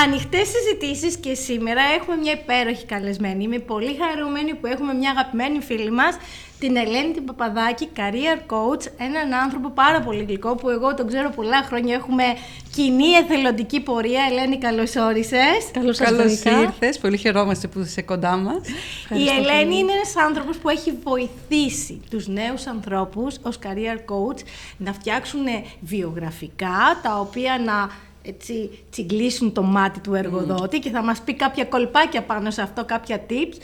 Ανοιχτές συζητήσεις και σήμερα έχουμε μια υπέροχη καλεσμένη. Είμαι πολύ χαρούμενη που έχουμε μια αγαπημένη φίλη μας, την Ελένη την Παπαδάκη, career coach, έναν άνθρωπο πάρα πολύ γλυκό που εγώ τον ξέρω πολλά χρόνια. Έχουμε κοινή εθελοντική πορεία. Ελένη, καλώς όρισες. Καλώς ήρθες. Πολύ χαιρόμαστε που είσαι κοντά μας. Η Ελένη είναι ένας άνθρωπος που έχει βοηθήσει τους νέους ανθρώπους ως career coach να φτιάξουν βιογραφικά τα οποία να έτσι, τσιγκλίσουν το μάτι του εργοδότη και θα μας πει κάποια κολπάκια πάνω σε αυτό, κάποια tips,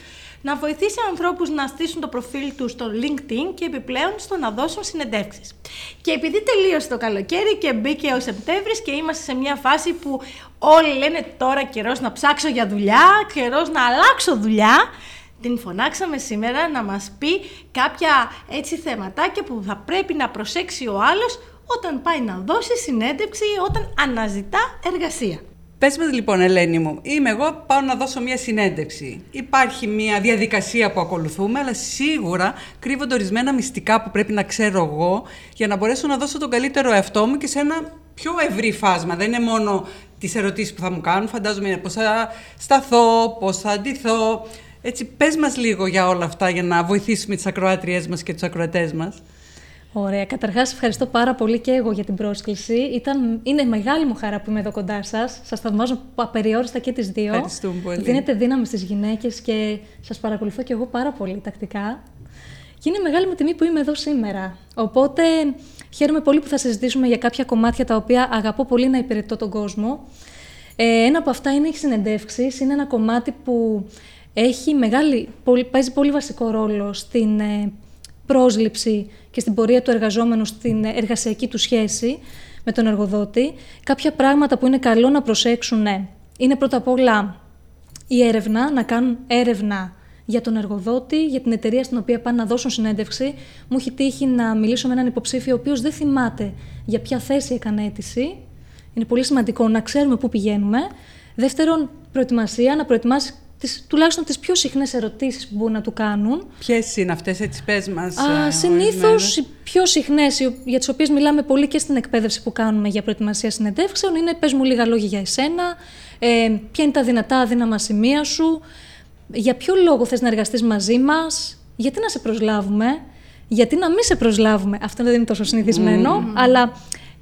να βοηθήσει ανθρώπους να στήσουν το προφίλ τους στο LinkedIn και επιπλέον στο να δώσουν συνεντεύξεις. Και επειδή τελείωσε το καλοκαίρι και μπήκε ο Σεπτέμβρης και είμαστε σε μια φάση που όλοι λένε τώρα καιρός να ψάξω για δουλειά, καιρός να αλλάξω δουλειά, την φωνάξαμε σήμερα να μας πει κάποια έτσι θεματάκια που θα πρέπει να προσέξει ο άλλος όταν πάει να δώσει συνέντευξη ή όταν αναζητά εργασία. Πες μας λοιπόν Ελένη μου, είμαι εγώ πάω να δώσω μια συνέντευξη. Υπάρχει μια διαδικασία που ακολουθούμε, αλλά σίγουρα κρύβονται ορισμένα μυστικά που πρέπει να ξέρω εγώ για να μπορέσω να δώσω τον καλύτερο εαυτό μου και σε ένα πιο ευρύ φάσμα. Δεν είναι μόνο τις ερωτήσεις που θα μου κάνουν, φαντάζομαι είναι πώς θα σταθώ, πώς θα αντιθώ. Έτσι, πες μας λίγο για όλα αυτά για να βοηθήσουμε τις ακροάτριές μας και τους ακροατές μας. Ωραία. Καταρχάς, ευχαριστώ πάρα πολύ και εγώ για την πρόσκληση. Ήταν, είναι μεγάλη μου χαρά που είμαι εδώ κοντά σας. Σας θαυμάζω απεριόριστα και τις δύο. Ευχαριστούμε πολύ. Δίνετε δύναμη στις γυναίκες και σας παρακολουθώ και εγώ πάρα πολύ τακτικά. Και είναι μεγάλη μου τιμή που είμαι εδώ σήμερα. Οπότε χαίρομαι πολύ που θα συζητήσουμε για κάποια κομμάτια τα οποία αγαπώ πολύ να υπηρετώ τον κόσμο. Ε, ένα από αυτά είναι οι συνεντεύξεις. Είναι ένα κομμάτι που έχει μεγάλη, πολύ, παίζει πολύ βασικό ρόλο στην ε, πρόσληψη και στην πορεία του εργαζόμενου στην εργασιακή του σχέση με τον εργοδότη. Κάποια πράγματα που είναι καλό να προσέξουν ναι, είναι πρώτα απ' όλα η έρευνα, να κάνουν έρευνα για τον εργοδότη, για την εταιρεία στην οποία πάνε να δώσουν συνέντευξη. Μου έχει τύχει να μιλήσω με έναν υποψήφιο, ο οποίος δεν θυμάται για ποια θέση έκανε αίτηση. Είναι πολύ σημαντικό να ξέρουμε πού πηγαίνουμε. Δεύτερον, προετοιμασία, να προετοιμάσει τις, τουλάχιστον τις πιο συχνές ερωτήσεις που μπορούν να του κάνουν. Ποιες είναι αυτές, έτσι πες μας. Α, συνήθως οι πιο συχνές, για τις οποίες μιλάμε πολύ και στην εκπαίδευση που κάνουμε για προετοιμασία συνεντεύξεων, είναι πες μου λίγα λόγια για εσένα, ε, ποια είναι τα δυνατά αδύναμα σημεία σου, για ποιο λόγο θες να εργαστείς μαζί μας, γιατί να σε προσλάβουμε, γιατί να μην σε προσλάβουμε. Αυτό δεν είναι τόσο συνηθισμένο, αλλά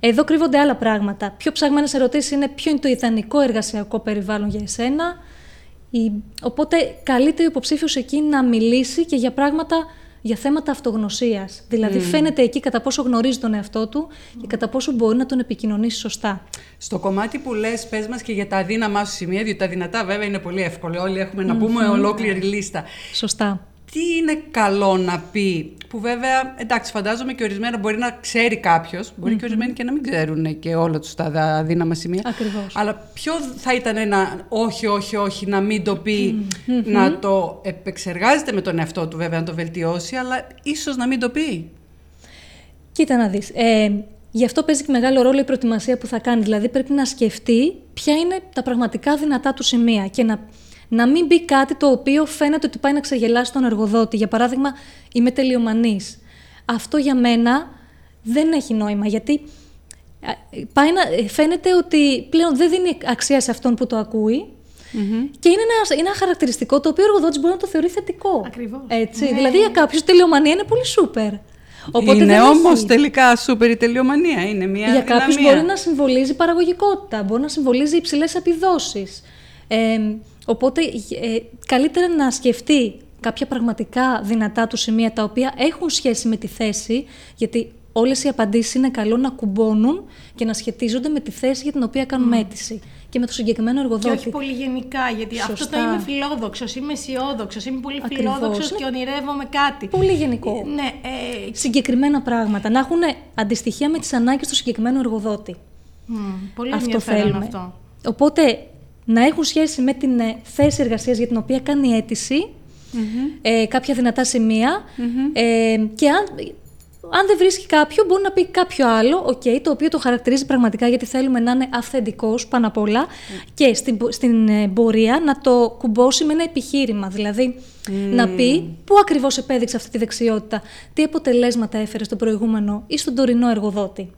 εδώ κρύβονται άλλα πράγματα. Πιο ψαγμένες ερωτήσεις είναι ποιο είναι το ιδανικό εργασιακό περιβάλλον για εσένα, Οπότε καλείται ο υποψήφιος εκεί να μιλήσει και για πράγματα, για θέματα αυτογνωσίας. Δηλαδή, φαίνεται εκεί κατά πόσο γνωρίζει τον εαυτό του και κατά πόσο μπορεί να τον επικοινωνήσει σωστά. Στο κομμάτι που λες, πες μας και για τα αδύναμά σου σημεία, διότι τα δυνατά βέβαια είναι πολύ εύκολο. Όλοι έχουμε να πούμε ολόκληρη λίστα. Σωστά τι είναι καλό να πει, που βέβαια, εντάξει, φαντάζομαι και ορισμένα μπορεί να ξέρει κάποιος, και ορισμένοι και να μην ξέρουν και όλα τους τα αδύναμα σημεία. Ακριβώς. Αλλά ποιο θα ήταν ένα όχι, όχι, όχι, να μην το πει, να το επεξεργάζεται με τον εαυτό του βέβαια, να το βελτιώσει, αλλά ίσως να μην το πει. Κοίτα να δεις. Ε, γι' αυτό παίζει και μεγάλο ρόλο η προετοιμασία που θα κάνει. Δηλαδή πρέπει να σκεφτεί ποια είναι τα πραγματικά δυνατά του σημεία και να να μην μπει κάτι το οποίο φαίνεται ότι πάει να ξεγελάσει τον εργοδότη. Για παράδειγμα, είμαι τελειομανής. Αυτό για μένα δεν έχει νόημα, γιατί πάει να, φαίνεται ότι πλέον δεν δίνει αξία σε αυτόν που το ακούει και είναι ένα, ένα χαρακτηριστικό το οποίο ο εργοδότης μπορεί να το θεωρεί θετικό. Ακριβώς. Έτσι. Ναι. Δηλαδή για κάποιους τελειομανία είναι πολύ σούπερ. Οπότε είναι όμως τελικά σούπερ η τελειομανία. Είναι μια Για κάποιους μπορεί να συμβολίζει παραγωγικότητα, μπορεί να συμβολίζει υψηλές επιδόσεις. Ε, Οπότε ε, καλύτερα να σκεφτεί κάποια πραγματικά δυνατά του σημεία τα οποία έχουν σχέση με τη θέση, γιατί όλες οι απαντήσεις είναι καλό να κουμπώνουν και να σχετίζονται με τη θέση για την οποία κάνουμε αίτηση και με το συγκεκριμένο εργοδότη. Και όχι πολύ γενικά, γιατί αυτό το είμαι φιλόδοξος, είμαι αισιόδοξος, είμαι πολύ φιλόδοξος και ονειρεύομαι κάτι. Πολύ γενικό. Ναι, ε... Συγκεκριμένα πράγματα. Να έχουν αντιστοιχεία με τις ανάγκες του συγκεκριμένου εργοδότη. Mm, πολύ αυτό θέλουμε. Αυτό. Οπότε να έχουν σχέση με την ε, θέση εργασίας για την οποία κάνει αίτηση, ε, κάποια δυνατά σημεία, ε, και αν, αν δεν βρίσκει κάποιο, μπορεί να πει κάποιο άλλο, okay, το οποίο το χαρακτηρίζει πραγματικά γιατί θέλουμε να είναι αυθεντικός πάνω απ' όλα και στην, στην ε, πορεία να το κουμπώσει με ένα επιχείρημα. Δηλαδή να πει πού ακριβώς επέδειξε αυτή τη δεξιότητα, τι αποτελέσματα έφερε στον προηγούμενο ή στον τωρινό εργοδότη;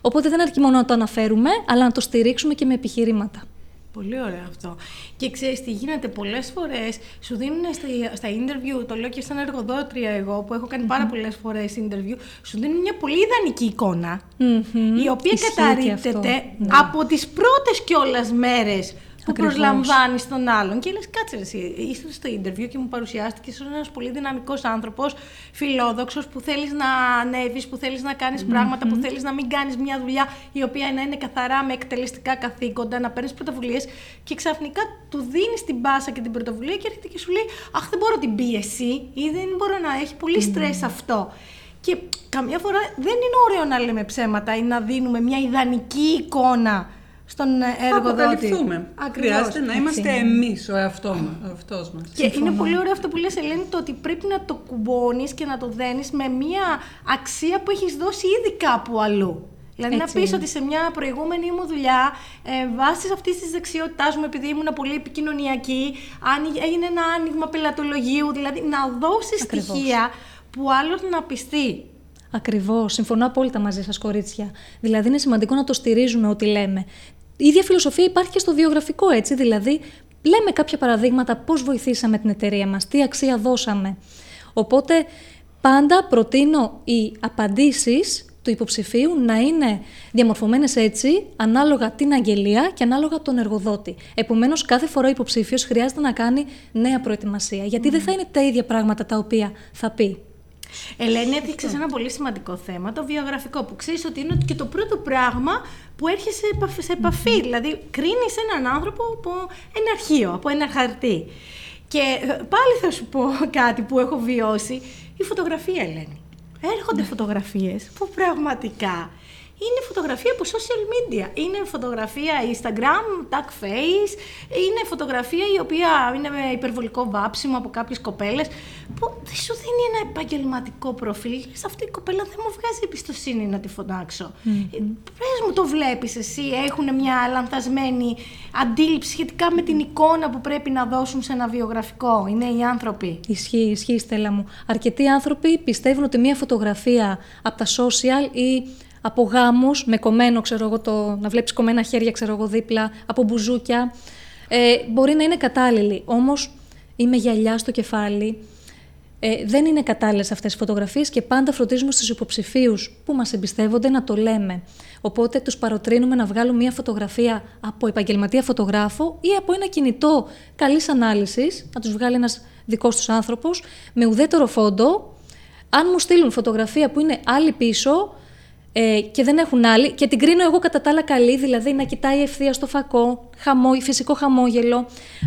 Οπότε δεν αρκεί μόνο να το αναφέρουμε, αλλά να το στηρίξουμε και με επιχειρήματα. Πολύ ωραίο αυτό. Και ξέρεις τι γίνεται πολλές φορές, σου δίνουν στα, στα interview, το λέω και σαν εργοδότρια εγώ που έχω κάνει πάρα πολλές φορές interview, σου δίνουν μια πολύ ιδανική η οποία καταρρύπτεται ναι. από τις πρώτες κιόλας μέρες που προσλαμβάνεις τον άλλον. Και λες, κάτσε εσύ, είσαι στο interview και μου παρουσιάστηκε ω ένας πολύ δυναμικός άνθρωπος, φιλόδοξος, που θέλεις να ανέβεις, που θέλεις να κάνεις πράγματα, που θέλεις να μην κάνεις μια δουλειά η οποία να είναι καθαρά με εκτελεστικά καθήκοντα, να παίρνεις πρωτοβουλίες. Και ξαφνικά του δίνεις την μπάσα και την πρωτοβουλία και έρχεται και σου λέει, Αχ, δεν μπορώ την πίεση ή δεν μπορώ να έχει πολύ στρες αυτό. Και καμιά φορά δεν είναι ωραίο να λέμε ψέματα ή να δίνουμε μια ιδανική εικόνα στον εργοδότη. Θα αποκαλυφθούμε. Χρειάζεται να είμαστε εμείς ο εαυτός μα. Και είναι πολύ ωραίο αυτό που λες Ελένη, το ότι πρέπει να το κουμπώνεις και να το δένεις με μια αξία που έχεις δώσει ήδη κάπου αλλού. Δηλαδή Έτσι να πει ότι σε μια προηγούμενη μου δουλειά, ε, βάσει αυτής της δεξιότητάς μου, επειδή ήμουν πολύ επικοινωνιακή, έγινε ένα άνοιγμα πελατολογίου, δηλαδή να δώσεις στοιχεία που άλλος να πιστεί. Ακριβώς. Συμφωνώ απόλυτα μαζί σας, κορίτσια. Δηλαδή, είναι σημαντικό να το στηρίζουμε ό,τι λέμε. Η ίδια φιλοσοφία υπάρχει και στο βιογραφικό, έτσι. Δηλαδή, λέμε κάποια παραδείγματα πώς βοηθήσαμε την εταιρεία μας, τι αξία δώσαμε. Οπότε, πάντα προτείνω οι απαντήσεις του υποψηφίου να είναι διαμορφωμένες έτσι, ανάλογα την αγγελία και ανάλογα τον εργοδότη. Επομένως, κάθε φορά ο υποψήφιος χρειάζεται να κάνει νέα προετοιμασία, γιατί δεν θα είναι τα ίδια πράγματα τα οποία θα πει. Ελένη, έδειξε ένα πολύ σημαντικό θέμα, το βιογραφικό, που ξέρεις ότι είναι και το πρώτο πράγμα που έρχεσαι σε επαφή. Δηλαδή, κρίνεις έναν άνθρωπο από ένα αρχείο, από ένα χαρτί. Και ε, πάλι θα σου πω κάτι που έχω βιώσει. Η φωτογραφία, Ελένη. Έρχονται ναι. φωτογραφίες που πραγματικά είναι φωτογραφία από social media. Είναι φωτογραφία Instagram, tag face, είναι φωτογραφία η οποία είναι με υπερβολικό βάψιμο από κάποιες κοπέλες που δεν σου δίνει ένα επαγγελματικό προφίλ. Σε αυτή η κοπέλα δεν μου βγάζει εμπιστοσύνη να τη φωνάξω. Mm. Πες μου το βλέπεις εσύ, έχουν μια λανθασμένη αντίληψη σχετικά με την εικόνα που πρέπει να δώσουν σε ένα βιογραφικό. Είναι οι άνθρωποι. Ισχύει, ισχύει Στέλλα μου. Αρκετοί άνθρωποι πιστεύουν ότι μια φωτογραφία από τα social ή από γάμους με κομμένο, ξέρω εγώ, το, να βλέπεις κομμένα χέρια, ξέρω εγώ, δίπλα, από μπουζούκια. Ε, μπορεί να είναι κατάλληλη, όμως είμαι γυαλιά στο κεφάλι. Ε, δεν είναι κατάλληλες αυτές οι φωτογραφίες και πάντα φροντίζουμε στους υποψηφίους που μας εμπιστεύονται να το λέμε. Οπότε τους παροτρύνουμε να βγάλουν μια φωτογραφία από επαγγελματία φωτογράφο ή από ένα κινητό καλής ανάλυσης, να τους βγάλει ένας δικός τους άνθρωπος, με ουδέτερο φόντο. Αν μου στείλουν φωτογραφία που είναι άλλη πίσω, ε, και δεν έχουν άλλη. Και την κρίνω εγώ κατά τα άλλα καλή, δηλαδή να κοιτάει ευθεία στο φακό, χαμό, φυσικό χαμόγελο,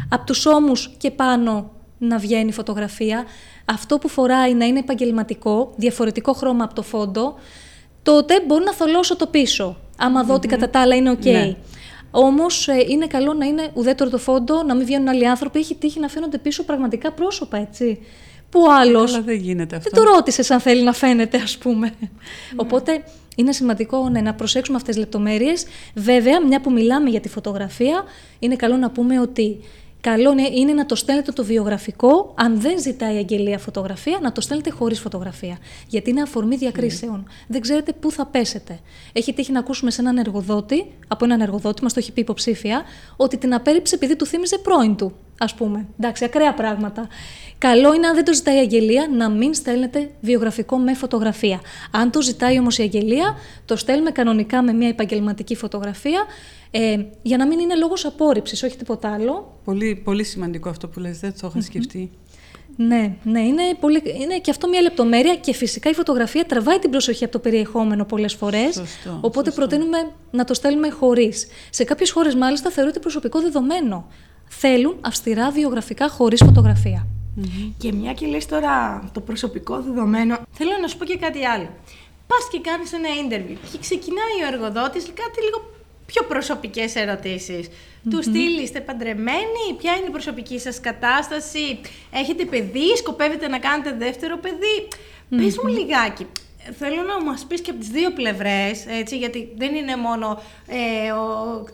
από τους ώμους και πάνω να βγαίνει φωτογραφία. Αυτό που φοράει να είναι επαγγελματικό, διαφορετικό χρώμα από το φόντο, τότε μπορεί να θολώσω το πίσω, άμα δω ότι κατά τα άλλα είναι OK. Okay. Ναι. Όμως ε, είναι καλό να είναι ουδέτερο το φόντο, να μην βγαίνουν άλλοι άνθρωποι. Έχει τύχει να φαίνονται πίσω πραγματικά πρόσωπα, έτσι. Που ο άλλος. δεν γίνεται αυτό. Δεν το ρώτησες αν θέλει να φαίνεται, ας πούμε. Ναι. Οπότε είναι σημαντικό ναι, να προσέξουμε αυτές τις λεπτομέρειες. Βέβαια, μια που μιλάμε για τη φωτογραφία, είναι καλό να πούμε ότι καλό είναι να το στέλνετε το βιογραφικό, αν δεν ζητάει αγγελία φωτογραφία, να το στέλνετε χωρίς φωτογραφία. Γιατί είναι αφορμή διακρίσεων. Ναι. Δεν ξέρετε πού θα πέσετε. Έχει τύχει να ακούσουμε σε έναν εργοδότη, από έναν εργοδότη, μας το έχει πει υποψήφια, ότι την απέρριψε επειδή του θύμιζε πρώην του. Α πούμε. Εντάξει, ακραία πράγματα. Καλό είναι, αν δεν το ζητάει η αγγελία, να μην στέλνετε βιογραφικό με φωτογραφία. Αν το ζητάει όμως η αγγελία, το στέλνουμε κανονικά με μια επαγγελματική φωτογραφία, ε, για να μην είναι λόγος απόρριψης, όχι τίποτα άλλο. Πολύ, πολύ σημαντικό αυτό που λες, δεν το είχα σκεφτεί. Ναι, ναι είναι, πολύ, είναι και αυτό μια λεπτομέρεια και φυσικά η φωτογραφία τραβάει την προσοχή από το περιεχόμενο πολλές φορές. Οπότε σωστό. προτείνουμε να το στέλνουμε χωρίς. Σε κάποιες χώρες, μάλιστα, θεωρείται προσωπικό δεδομένο. Θέλουν αυστηρά βιογραφικά χωρίς φωτογραφία. Mm-hmm. Και μια και λες τώρα το προσωπικό δεδομένο, θέλω να σου πω και κάτι άλλο. Πας και κάνεις ένα interview και ξεκινάει ο εργοδότης κάτι λίγο πιο προσωπικές ερωτήσεις. Του στυλ είστε παντρεμένοι, ποια είναι η προσωπική σας κατάσταση, έχετε παιδί, σκοπεύετε να κάνετε δεύτερο παιδί; Πες μου λιγάκι, θέλω να μας πεις και από τις δύο πλευρές, έτσι, γιατί δεν είναι μόνο ε, ο,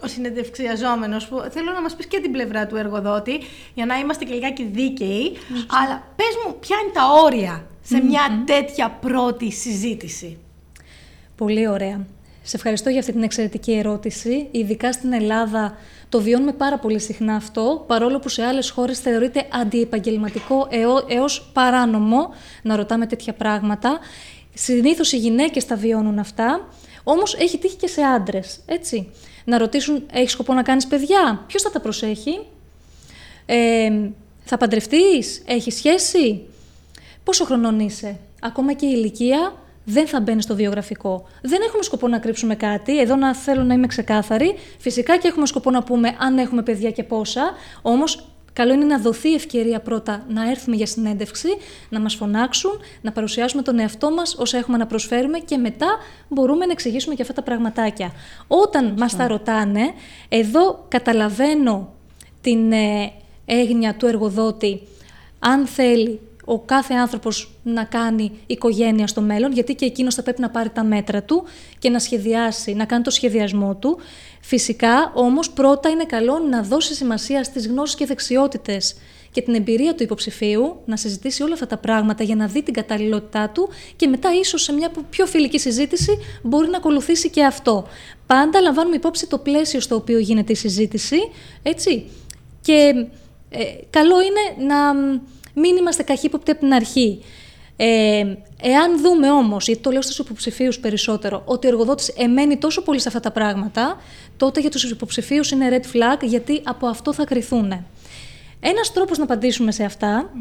ο συνεντευξιαζόμενος, που, θέλω να μας πεις και την πλευρά του εργοδότη, για να είμαστε και λιγάκι δίκαιοι, αλλά πες μου ποια είναι τα όρια σε μια τέτοια πρώτη συζήτηση; Πολύ ωραία. Σε ευχαριστώ για αυτή την εξαιρετική ερώτηση. Ειδικά στην Ελλάδα το βιώνουμε πάρα πολύ συχνά αυτό, παρόλο που σε άλλες χώρες θεωρείται αντιεπαγγελματικό έως παράνομο να ρωτάμε τέτοια πράγματα. Συνήθως οι γυναίκες τα βιώνουν αυτά, όμως έχει τύχει και σε άντρες, έτσι. Να ρωτήσουν, έχεις σκοπό να κάνεις παιδιά, ποιος θα τα προσέχει, ε, θα παντρευτείς, έχεις σχέση, πόσο χρονών είσαι, ακόμα και η ηλικία δεν θα μπαίνει στο βιογραφικό. Δεν έχουμε σκοπό να κρύψουμε κάτι. Εδώ να θέλω να είμαι ξεκάθαρη. Φυσικά και έχουμε σκοπό να πούμε αν έχουμε παιδιά και πόσα. Όμως, καλό είναι να δοθεί ευκαιρία πρώτα να έρθουμε για συνέντευξη, να μας φωνάξουν, να παρουσιάσουμε τον εαυτό μας όσα έχουμε να προσφέρουμε και μετά μπορούμε να εξηγήσουμε και αυτά τα πραγματάκια. Όταν μας τα ρωτάνε, εδώ καταλαβαίνω την ε, έγνοια του εργοδότη αν θέλει ο κάθε άνθρωπος να κάνει οικογένεια στο μέλλον, γιατί και εκείνος θα πρέπει να πάρει τα μέτρα του και να σχεδιάσει, να κάνει το σχεδιασμό του. Φυσικά, όμως, πρώτα είναι καλό να δώσει σημασία στις γνώσεις και δεξιότητες και την εμπειρία του υποψηφίου, να συζητήσει όλα αυτά τα πράγματα για να δει την καταλληλότητά του και μετά ίσως σε μια πιο φιλική συζήτηση μπορεί να ακολουθήσει και αυτό. Πάντα λαμβάνουμε υπόψη το πλαίσιο στο οποίο γίνεται η συζήτηση, έτσι. Και ε, καλό είναι να μην είμαστε καχύποπτοι από την αρχή. Ε, εάν δούμε όμως, γιατί το λέω στους υποψηφίους περισσότερο, ότι ο εργοδότης εμένει τόσο πολύ σε αυτά τα πράγματα, τότε για τους υποψηφίους είναι red flag, γιατί από αυτό θα κρυθούν. Ένας τρόπος να απαντήσουμε σε αυτα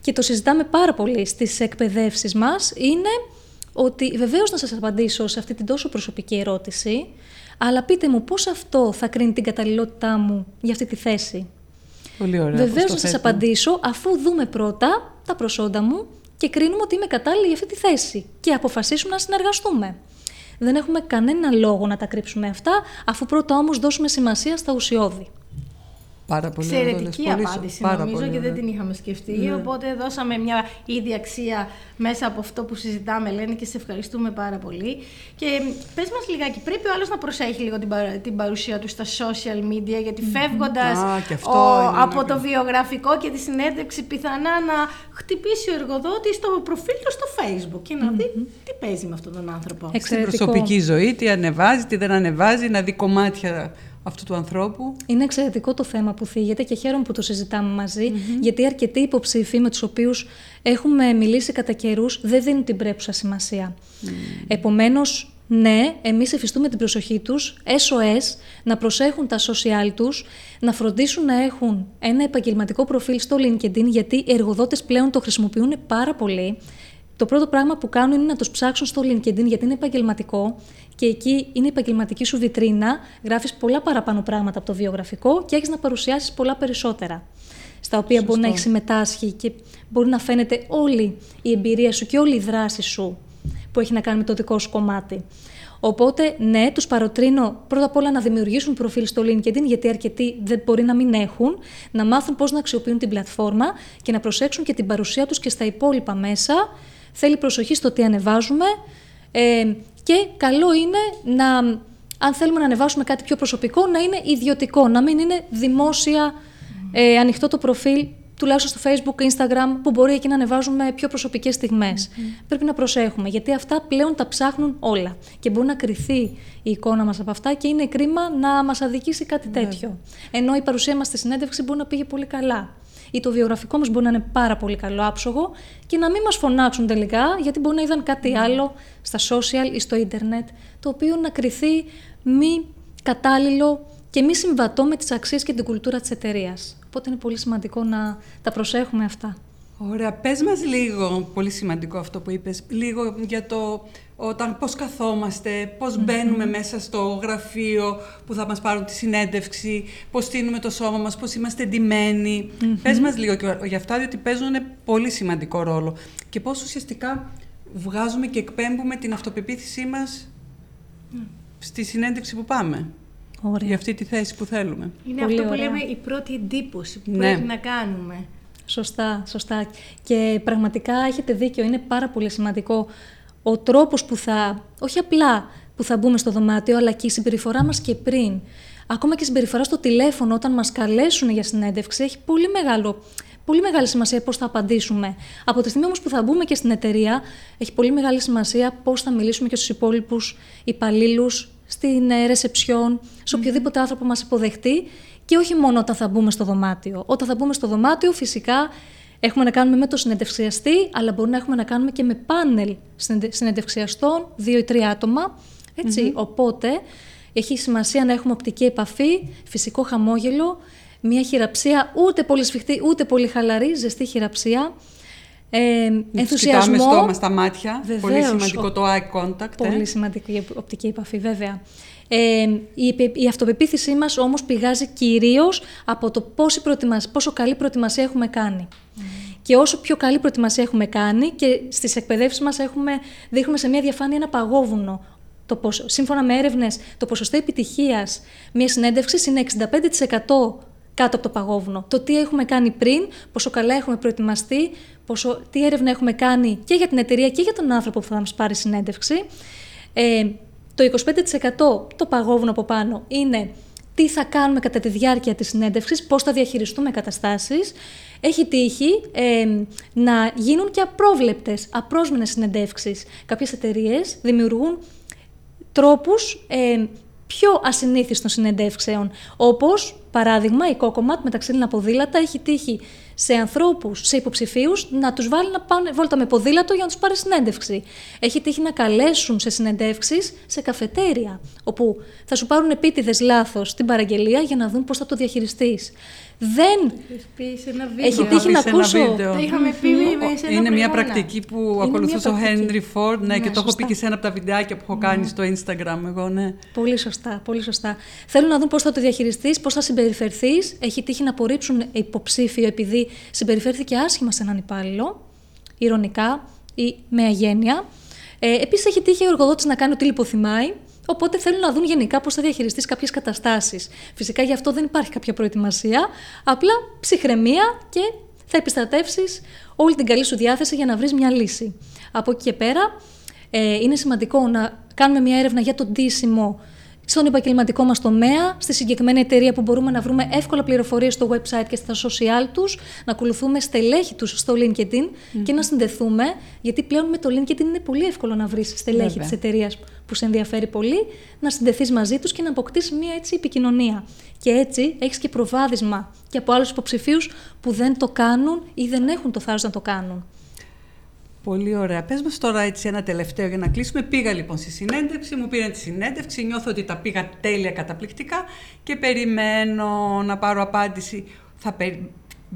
και το συζητάμε πάρα πολύ στις εκπαιδεύσεις μας, είναι ότι βεβαίως να σας απαντήσω σε αυτή την τόσο προσωπική ερώτηση, αλλά πείτε μου πώς αυτό θα κρίνει την καταλληλότητά μου για αυτή τη θέση. Πολύ ωραία. Βεβαίως να σας απαντήσω αφού δούμε πρώτα τα προσόντα μου και κρίνουμε ότι είμαι κατάλληλη για αυτή τη θέση και αποφασίσουμε να συνεργαστούμε. Δεν έχουμε κανένα λόγο να τα κρύψουμε αυτά, αφού πρώτα όμως δώσουμε σημασία στα ουσιώδη. Πάρα πολύ Εξαιρετική απάντηση πάρα νομίζω και δεν την είχαμε σκεφτεί. Ναι. Οπότε δώσαμε μια ίδια αξία μέσα από αυτό που συζητάμε, Λένε, και σε ευχαριστούμε πάρα πολύ. Και πες μας λιγάκι, πρέπει ο άλλος να προσέχει λίγο την, την παρουσία του στα social media, γιατί φεύγοντας από το βιογραφικό και τη συνέντευξη πιθανά να χτυπήσει ο εργοδότης το προφίλ του στο facebook και να δει τι παίζει με αυτόν τον άνθρωπο. Στην προσωπική ζωή, τι ανεβάζει, τι δεν ανεβάζει, να δει κομμάτια αυτού του ανθρώπου. Είναι εξαιρετικό το θέμα που θίγεται και χαίρομαι που το συζητάμε γιατί αρκετοί υποψήφοι με τους οποίους έχουμε μιλήσει κατά καιρούς δεν δίνουν την πρέπουσα σημασία. Mm. Επομένως, ναι, εμείς εφιστούμε την προσοχή τους, SOS, να προσέχουν τα social τους, να φροντίσουν να έχουν ένα επαγγελματικό προφίλ στο LinkedIn, γιατί οι εργοδότες πλέον το χρησιμοποιούν πάρα πολύ. Το πρώτο πράγμα που κάνουν είναι να τους ψάξουν στο LinkedIn, γιατί είναι επαγγελματικό και εκεί είναι η επαγγελματική σου βιτρίνα, γράφεις πολλά παραπάνω πράγματα από το βιογραφικό και έχεις να παρουσιάσεις πολλά περισσότερα. Στα οποία μπορεί να έχεις συμμετάσχει και μπορεί να φαίνεται όλη η εμπειρία σου και όλη η δράση σου που έχει να κάνει με το δικό σου κομμάτι. Οπότε, ναι, τους παροτρύνω πρώτα απ' όλα να δημιουργήσουν προφίλ στο LinkedIn, γιατί αρκετοί δεν μπορεί να μην έχουν, να μάθουν πώς να αξιοποιούν την πλατφόρμα και να προσέξουν και την παρουσία τους και στα υπόλοιπα μέσα. Θέλει προσοχή στο τι ανεβάζουμε. Ε, και καλό είναι να, αν θέλουμε να ανεβάσουμε κάτι πιο προσωπικό, να είναι ιδιωτικό, να μην είναι δημόσια, ε, ανοιχτό το προφίλ, τουλάχιστον στο Facebook, Instagram, που μπορεί εκεί να ανεβάζουμε πιο προσωπικές Πρέπει να προσέχουμε, γιατί αυτά πλέον τα ψάχνουν όλα. Και μπορεί να κρυθεί η εικόνα μας από αυτά και είναι κρίμα να μας αδικήσει κάτι τέτοιο. Ενώ η παρουσία μας στη συνέντευξη μπορεί να πήγε πολύ καλά ή το βιογραφικό μας μπορεί να είναι πάρα πολύ καλό άψογο και να μην μας φωνάξουν τελικά, γιατί μπορεί να είδαν κάτι ναι. άλλο στα social ή στο ίντερνετ, το οποίο να κριθεί μη κατάλληλο και μη συμβατό με τις αξίες και την κουλτούρα της εταιρείας. Οπότε είναι πολύ σημαντικό να τα προσέχουμε αυτά. Ωραία. Πες μας λίγο, πολύ σημαντικό αυτό που είπες, λίγο για το όταν πώς καθόμαστε, μπαίνουμε μέσα στο γραφείο που θα μας πάρουν τη συνέντευξη, πώς στείλουμε το σώμα μας, πώς είμαστε εντυμένοι. Mm-hmm. Πες μας λίγο για αυτά, διότι παίζουν πολύ σημαντικό ρόλο. Και πώς ουσιαστικά βγάζουμε και εκπέμπουμε την αυτοπεποίθησή μας στη συνέντευξη που πάμε. Ωραία. για αυτή τη θέση που θέλουμε. Είναι Πολύ αυτό που ωραία. λέμε η πρώτη εντύπωση που Ναι. πρέπει να κάνουμε. Σωστά, σωστά. Και πραγματικά έχετε δίκιο, είναι πάρα πολύ σημαντικό ο τρόπος που θα, όχι απλά που θα μπούμε στο δωμάτιο, αλλά και η συμπεριφορά μας και πριν. Ακόμα και η συμπεριφορά στο τηλέφωνο όταν μας καλέσουν για συνέντευξη έχει πολύ, μεγάλο, πολύ μεγάλη σημασία πώς θα απαντήσουμε. Από τη στιγμή όμως που θα μπούμε και στην εταιρεία, έχει πολύ μεγάλη σημασία πώς θα μιλήσουμε και στους υπόλοιπους υπαλλήλους, στην ε, ρεσεψιόν, σε οποιοδήποτε άνθρωπο μας υποδεχτεί και όχι μόνο όταν θα μπούμε στο δωμάτιο. Όταν θα μπούμε στο δωμάτιο, φυσικά έχουμε να κάνουμε με το συνεντευξιαστή, αλλά μπορούμε να έχουμε να κάνουμε και με πάνελ συνεντε- συνεντευξιαστών, δύο ή τρία άτομα. ετσι Οπότε έχει σημασία να έχουμε οπτική επαφή, φυσικό χαμόγελο, μια χειραψία ούτε πολύ σφιχτή, ούτε πολύ χαλαρή, ζεστή χειραψία. Ε, Να τους ενθουσιασμό. Κοιτάμε στόμα στα μάτια. Πολύ Βεβαίως. σημαντικό Ο- το eye contact. ε. Πολύ σημαντική η οπτική επαφή, βέβαια. Ε, η, επι- η αυτοπεποίθησή μας όμως πηγάζει κυρίως από το πόση προετοιμασ- πόσο καλή προετοιμασία έχουμε κάνει. Και όσο πιο καλή προετοιμασία έχουμε κάνει και στις εκπαιδεύσεις μας έχουμε, δείχνουμε σε μια διαφάνεια ένα παγόβουνο. Το ποσο, σύμφωνα με έρευνες, το ποσοστό επιτυχίας μιας συνέντευξης είναι 65% κάτω από το παγόβουνο. Το τι έχουμε κάνει πριν, πόσο καλά έχουμε προετοιμαστεί, πόσο, τι έρευνα έχουμε κάνει και για την εταιρεία και για τον άνθρωπο που θα μας πάρει συνέντευξη. Ε, το 25% το παγόβουνο από πάνω είναι τι θα κάνουμε κατά τη διάρκεια της συνέντευξης, πώς θα διαχειριστούμε καταστάσεις. Έχει τύχει ε, να γίνουν και απρόβλεπτες, απρόσμενες συνεντεύξεις. Κάποιες εταιρείες δημιουργούν τρόπους ε, πιο ασυνήθιστων συνεντεύξεων. Όπως, παράδειγμα, η Κόκοματ με τα ξύλινα ποδήλατα έχει τύχει σε ανθρώπους, σε υποψηφίους, να τους βάλει να πάνε βόλτα με ποδήλατο για να τους πάρει συνέντευξη. Έχει τύχει να καλέσουν σε συνεντεύξεις σε καφετέρια, όπου θα σου πάρουν επίτηδες λάθος την παραγγελία για να δουν πώς θα το διαχειριστείς. Δεν Έχεις πει σε ένα βίντεο. έχει Το τύχει είχα να πει σε ένα ακούσω. βίντεο. Το είχαμε πει σε ένα Είναι μια προηγούμενο. πρακτική που μια ακολουθούσε ο πρακτική. Henry Ford ναι, Ναι, και το έχω πει σωστά. και σε ένα από τα βιντεάκια που έχω κάνει στο Instagram εγώ, ναι. Πολύ σωστά, πολύ σωστά. Θέλουν να δουν πώς θα το διαχειριστείς, πώς θα συμπεριφερθείς. Έχει τύχει να απορρίψουν υποψήφιο επειδή συμπεριφέρθηκε άσχημα σε έναν υπάλληλο, ηρωνικά ή με αγένεια. Ε, Επίσης, έχει τύχει ο εργοδότης να κάνει ό,τι λιποθυμάει. Οπότε θέλουν να δουν γενικά πώς θα διαχειριστείς κάποιες καταστάσεις. Φυσικά γι' αυτό δεν υπάρχει κάποια προετοιμασία. Απλά ψυχραιμία και θα επιστρατεύσεις όλη την καλή σου διάθεση για να βρεις μια λύση. Από εκεί και πέρα, ε, είναι σημαντικό να κάνουμε μια έρευνα για τον ντύσιμο στον επαγγελματικό μας τομέα, στη συγκεκριμένη εταιρεία που μπορούμε να βρούμε εύκολα πληροφορίες στο website και στα social τους, να ακολουθούμε στελέχη τους στο LinkedIn και να συνδεθούμε, γιατί πλέον με το LinkedIn είναι πολύ εύκολο να βρεις στελέχη Βέβαια. της εταιρείας που σε ενδιαφέρει πολύ, να συνδεθείς μαζί τους και να αποκτήσεις μια έτσι επικοινωνία. Και έτσι έχεις και προβάδισμα και από άλλους υποψηφίους που δεν το κάνουν ή δεν έχουν το θάρρος να το κάνουν. Πολύ ωραία. Πες μας τώρα έτσι ένα τελευταίο για να κλείσουμε. Πήγα λοιπόν στη συνέντευξη, μου πήραν τη συνέντευξη, νιώθω ότι τα πήγα τέλεια καταπληκτικά και περιμένω να πάρω απάντηση. Θα περι-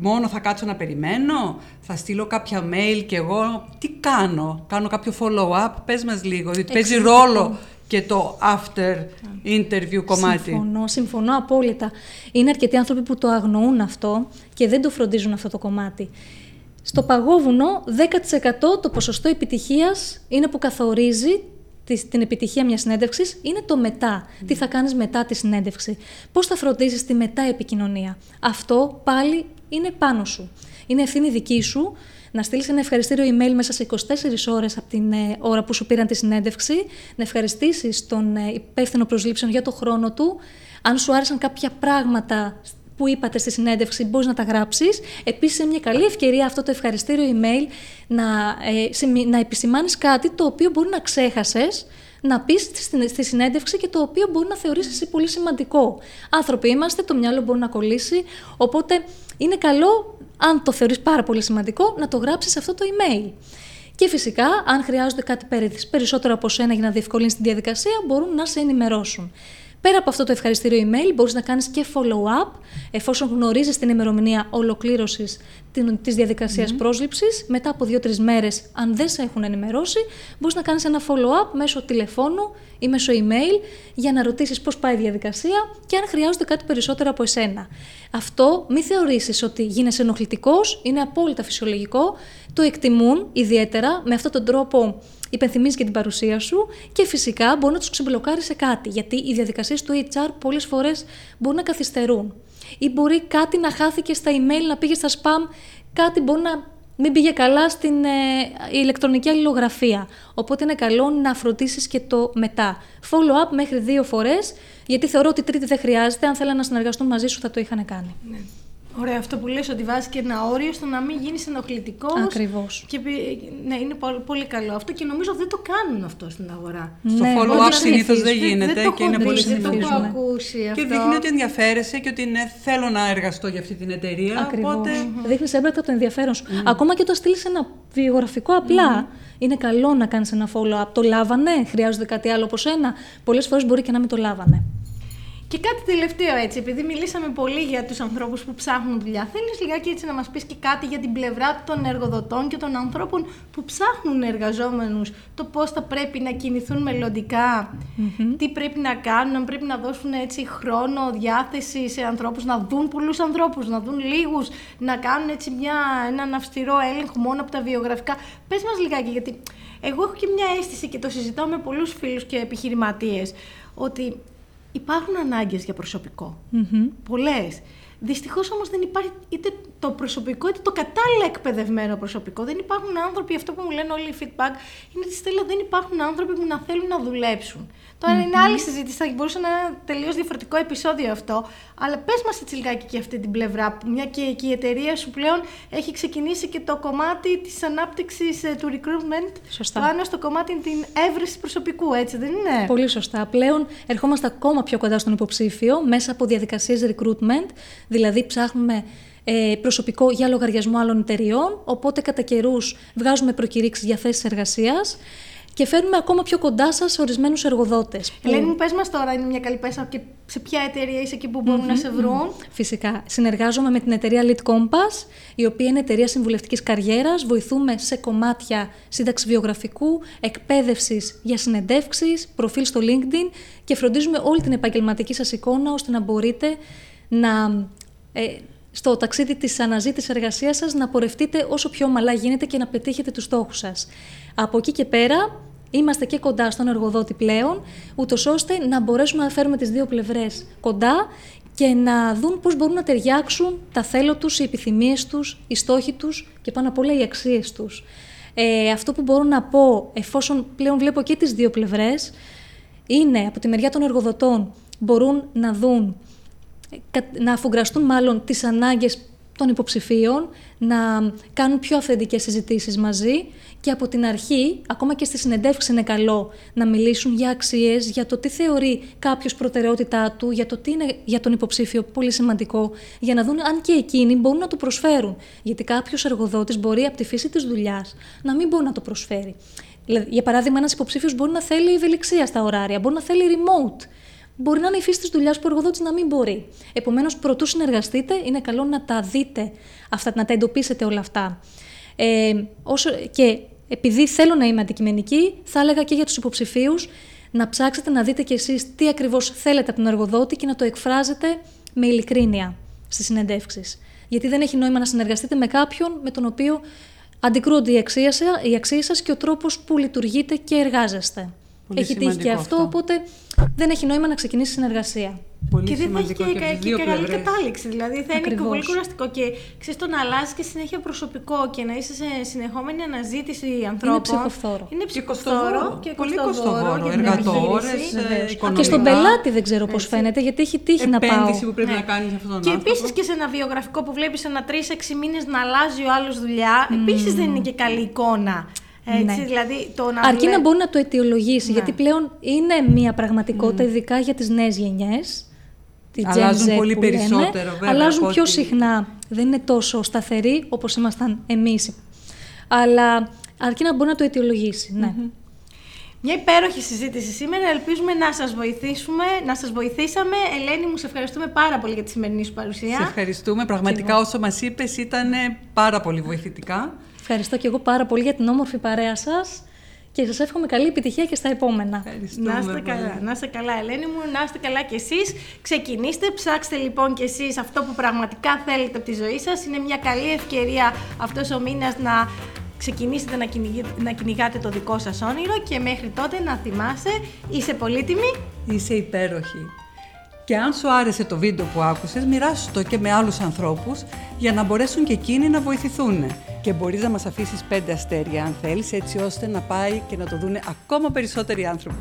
Μόνο θα κάτσω να περιμένω, θα στείλω κάποια mail και εγώ. Τι κάνω, κάνω κάποιο follow-up, πες μας λίγο, διότι παίζει Εξαιρετικό. ρόλο και το after interview κομμάτι. Συμφωνώ, συμφωνώ απόλυτα. Είναι αρκετοί άνθρωποι που το αγνοούν αυτό και δεν το φροντίζουν αυτό το κομμάτι. Στο παγόβουνο, 10% το ποσοστό επιτυχίας είναι που καθορίζει τη- την επιτυχία μιας συνέντευξης, είναι το μετά. Τι θα κάνεις μετά τη συνέντευξη. Πώς θα φροντίζεις τη μετά επικοινωνία. Αυτό πάλι είναι πάνω σου. Είναι ευθύνη δική σου να στείλεις ένα ευχαριστήριο email μέσα σε 24 ώρες από την ε, ώρα που σου πήραν τη συνέντευξη, να ευχαριστήσεις τον ε, υπεύθυνο προσλήψεων για το χρόνο του. Αν σου άρεσαν κάποια πράγματα που είπατε στη συνέντευξη, μπορείς να τα γράψεις. Επίσης, είναι μια καλή ευκαιρία αυτό το ευχαριστήριο email να, ε, σημει- να επισημάνεις κάτι το οποίο μπορεί να ξέχασες να πεις στη, στη συνέντευξη και το οποίο μπορεί να θεωρήσεις εσύ πολύ σημαντικό. Άνθρωποι είμαστε, το μυαλό μπορεί να κολλήσει. Οπότε είναι καλό, αν το θεωρείς πάρα πολύ σημαντικό, να το γράψεις σε αυτό το email. Και φυσικά, αν χρειάζονται κάτι περι- περισσότερο από σένα για να διευκολύνεις τη διαδικασία, μπορούν να σε ενημερώσουν. Πέρα από αυτό το ευχαριστήριο email, μπορείς να κάνεις και follow-up, εφόσον γνωρίζεις την ημερομηνία ολοκλήρωσης την- της διαδικασίας πρόσληψης. Μετά από δύο-τρεις μέρες, αν δεν σε έχουν ενημερώσει, μπορείς να κάνεις ένα follow-up μέσω τηλεφώνου ή μέσω email για να ρωτήσεις πώς πάει η διαδικασία και αν χρειάζονται κάτι περισσότερο από εσένα. Αυτό μη θεωρήσεις ότι γίνεσαι ενοχλητικός, είναι απόλυτα φυσιολογικό. το εκτιμούν ιδιαίτερα. Με αυτόν τον τρόπο υπενθυμίζεις και την παρουσία σου και φυσικά μπορεί να τους ξεμπλοκάρεις σε κάτι. Γιατί οι διαδικασίες του HR πολλές φορές μπορούν να καθυστερούν. Ή μπορεί κάτι να χάθηκε στα email, να πήγε στα spam, κάτι μπορεί να μην πήγε καλά στην ε, ηλεκτρονική αλληλογραφία. Οπότε είναι καλό να φροντίσεις και το μετά. Follow-up μέχρι δύο φορές, γιατί θεωρώ ότι τρίτη δεν χρειάζεται. Αν θέλανε να συνεργαστούν μαζί σου θα το είχαν κάνει. Ναι. Ωραία, αυτό που λες ότι βάζεις και ένα όριο στο να μην γίνεις ενοχλητικός. Ακριβώς. Ναι, είναι πολύ, πολύ καλό αυτό και νομίζω δεν το κάνουν αυτό στην αγορά. Στο Ναι, follow-up όχι, συνήθως δεν Δεν- γίνεται δεν το και έχω είναι πολύ δει, Δεν το συνηθισμένο. έχω συνηθισμένο. ακούσει αυτό. Και δείχνει ότι ενδιαφέρεσαι και ότι ναι, θέλω να εργαστώ για αυτή την εταιρεία. Ακριβώς. Οπότε Δείχνεις έμπρακτα το ενδιαφέρον σου. Ακόμα και όταν στείλεις ένα βιογραφικό απλά, είναι καλό να κάνεις ένα follow-up. Το λάβανε, χρειάζονται κάτι άλλο από σένα. Πολλές φορές μπορεί και να μην το λάβανε. Και κάτι τελευταίο έτσι, επειδή μιλήσαμε πολύ για τους ανθρώπους που ψάχνουν δουλειά, θέλεις λιγάκι έτσι να μας πεις και κάτι για την πλευρά των εργοδοτών και των ανθρώπων που ψάχνουν εργαζόμενους, το πώς θα πρέπει να κινηθούν μελλοντικά, τι πρέπει να κάνουν, αν πρέπει να δώσουν έτσι χρόνο, διάθεση σε ανθρώπους, να δουν πολλούς ανθρώπους, να δουν λίγους, να κάνουν έτσι μια, έναν αυστηρό έλεγχο μόνο από τα βιογραφικά. Πες μας λιγάκι, γιατί εγώ έχω και μια αίσθηση και το συζητάω με πολλούς φίλους και επιχειρηματίες, ότι υπάρχουν ανάγκες για προσωπικό. Πολλές. Δυστυχώς όμως δεν υπάρχει είτε το προσωπικό είτε το κατάλληλα εκπαιδευμένο προσωπικό. Δεν υπάρχουν άνθρωποι, αυτό που μου λένε όλοι οι feedback, είναι ότι Στέλλα δεν υπάρχουν άνθρωποι που να θέλουν να δουλέψουν. Τώρα είναι άλλη συζήτηση, θα μπορούσε να είναι ένα τελείως διαφορετικό επεισόδιο αυτό. Αλλά πες μας έτσι λιγάκι και αυτή την πλευρά, που μια και, και η εταιρεία σου πλέον έχει ξεκινήσει και το κομμάτι της ανάπτυξης του recruitment. Σωστά. Πάνω στο κομμάτι την έβρεση προσωπικού, έτσι δεν είναι; Πολύ σωστά. Πλέον ερχόμαστε ακόμα πιο κοντά στον υποψήφιο μέσα από διαδικασίες recruitment, δηλαδή ψάχνουμε ε, προσωπικό για λογαριασμό άλλων εταιριών, οπότε κατά καιρούς βγάζουμε προκηρύξεις για θέσεις εργασίας και φέρνουμε ακόμα πιο κοντά σας ορισμένους εργοδότες. που- Ελένη μου, πες μας τώρα, είναι μια καλή πέσα και σε ποια εταιρεία είσαι εκεί που μπορουν να σε βρουν; Φυσικά. Συνεργάζομαι με την εταιρεία Lead Compass, η οποία είναι εταιρεία συμβουλευτικής καριέρας. Βοηθούμε σε κομμάτια σύνταξης βιογραφικού, εκπαίδευσης για συνεντεύξεις, προφίλ στο LinkedIn και φροντίζουμε όλη την επαγγελματική σας εικόνα ώστε να μπορείτε να, ε, στο ταξίδι της αναζήτησης εργασίας σας να πορευτείτε όσο πιο ομαλά γίνεται και να πετύχετε τους στόχους σας. Από εκεί και πέρα Είμαστε και κοντά στον εργοδότη πλέον, ούτως ώστε να μπορέσουμε να φέρουμε τις δύο πλευρές κοντά και να δουν πώς μπορούν να ταιριάξουν τα θέλω τους, οι επιθυμίες τους, οι στόχοι τους και πάνω απ' όλα οι αξίες τους. Ε, αυτό που μπορώ να πω, εφόσον πλέον βλέπω και τις δύο πλευρές, είναι από τη μεριά των εργοδοτών μπορούν να δουν, ε, κα- να αφουγκραστούν μάλλον τις ανάγκες των υποψηφίων, να κάνουν πιο αυθεντικές συζητήσεις μαζί και από την αρχή, ακόμα και στη συνεντεύξη είναι καλό να μιλήσουν για αξίες, για το τι θεωρεί κάποιος προτεραιότητά του, για το τι είναι για τον υποψήφιο πολύ σημαντικό, για να δουν αν και εκείνοι μπορούν να το προσφέρουν. Γιατί κάποιος εργοδότης μπορεί από τη φύση της δουλειάς να μην μπορεί να το προσφέρει. Δηλαδή, για παράδειγμα, ένας υποψήφιος μπορεί να θέλει ευελιξία στα ωράρια, μπορεί να θέλει remote. Μπορεί να είναι η φύση της δουλειάς που ο εργοδότης να μην μπορεί. Επομένως, πρωτού συνεργαστείτε, είναι καλό να τα δείτε αυτά, να τα εντοπίσετε όλα αυτά. Ε, όσο, και επειδή θέλω να είμαι αντικειμενική, θα έλεγα και για τους υποψηφίους να ψάξετε να δείτε κι εσείς τι ακριβώς θέλετε από τον εργοδότη και να το εκφράζετε με ειλικρίνεια στις συνεντεύξεις. Γιατί δεν έχει νόημα να συνεργαστείτε με κάποιον με τον οποίο αντικρούονται οι αξίες οι αξίες σας και ο τρόπος που λειτουργείτε και εργάζεστε. Πολύ έχει τύχει και σημαντικό αυτό, αυτό. οπότε δεν έχει νόημα να ξεκινήσει συνεργασία. Πολύ και δεν θα έχει σημαντικό και, και, και, από τις και δύο καλή πλευρές. κατάληξη. Δηλαδή θα είναι και Ακριβώς. πολύ κουραστικό και ξέρεις το να αλλάζεις και συνέχεια προσωπικό και να είσαι σε συνεχόμενη αναζήτηση ανθρώπων. ψυχοφθόρο. Είναι Και ψυχοφθόρο κοστοβόρο. και Πολύ κοστοβόρο κοστοβόρο. για την Εργατόρες, επιχείρηση. ε, Βεβαίως. οικονομικά. Και στον πελάτη δεν ξέρω πώς φαίνεται, γιατί έχει τύχει να πάω. Επένδυση που πρέπει Ναι. να κάνεις σε αυτόν τον Και άνθρωπο. επίσης και σε ένα βιογραφικό που βλέπεις ένα 3-6 μήνες να αλλάζει ο άλλος δουλειά, επίσης δεν είναι και καλή εικόνα. Έτσι, Ναι. δηλαδή το να Αρκεί βλέ- να μπορεί να το αιτιολογήσει, Ναι. γιατί πλέον είναι μια πραγματικότητα, ειδικά για τις νέες γενιές. τη Gen Αλλάζουν Z πολύ που λέμε, περισσότερο, βέβαια, Αλλάζουν από πιο ότι- συχνά. Δεν είναι τόσο σταθεροί όπως ήμασταν εμείς. Αλλά αρκεί να μπορεί να το αιτιολογήσει. Ναι. Μια υπέροχη συζήτηση σήμερα. Ελπίζουμε να σας βοηθήσουμε, να σας βοηθήσαμε. Ελένη, μου σε ευχαριστούμε πάρα πολύ για τη σημερινή σου παρουσία. Σε ευχαριστούμε. Πραγματικά όσο μας είπες ήταν πάρα πολύ βοηθητικά. Ευχαριστώ και εγώ πάρα πολύ για την όμορφη παρέα σας και σας εύχομαι καλή επιτυχία και στα επόμενα. Ευχαριστούμε Να είστε πολύ. καλά, να είστε καλά Ελένη μου, να είστε καλά κι εσείς. Ξεκινήστε, ψάξτε λοιπόν κι εσείς αυτό που πραγματικά θέλετε από τη ζωή σας. Είναι μια καλή ευκαιρία αυτός ο μήνας να ξεκινήσετε να, να κυνηγάτε το δικό σας όνειρο και μέχρι τότε να θυμάσαι είσαι πολύτιμη. Είσαι υπέροχη. Και αν σου άρεσε το βίντεο που άκουσες, μοιράσου το και με άλλους ανθρώπους για να μπορέσουν και εκείνοι να βοηθηθούν. Και μπορείς να μας αφήσεις πέντε αστέρια αν θέλεις, έτσι ώστε να πάει και να το δουν ακόμα περισσότεροι άνθρωποι.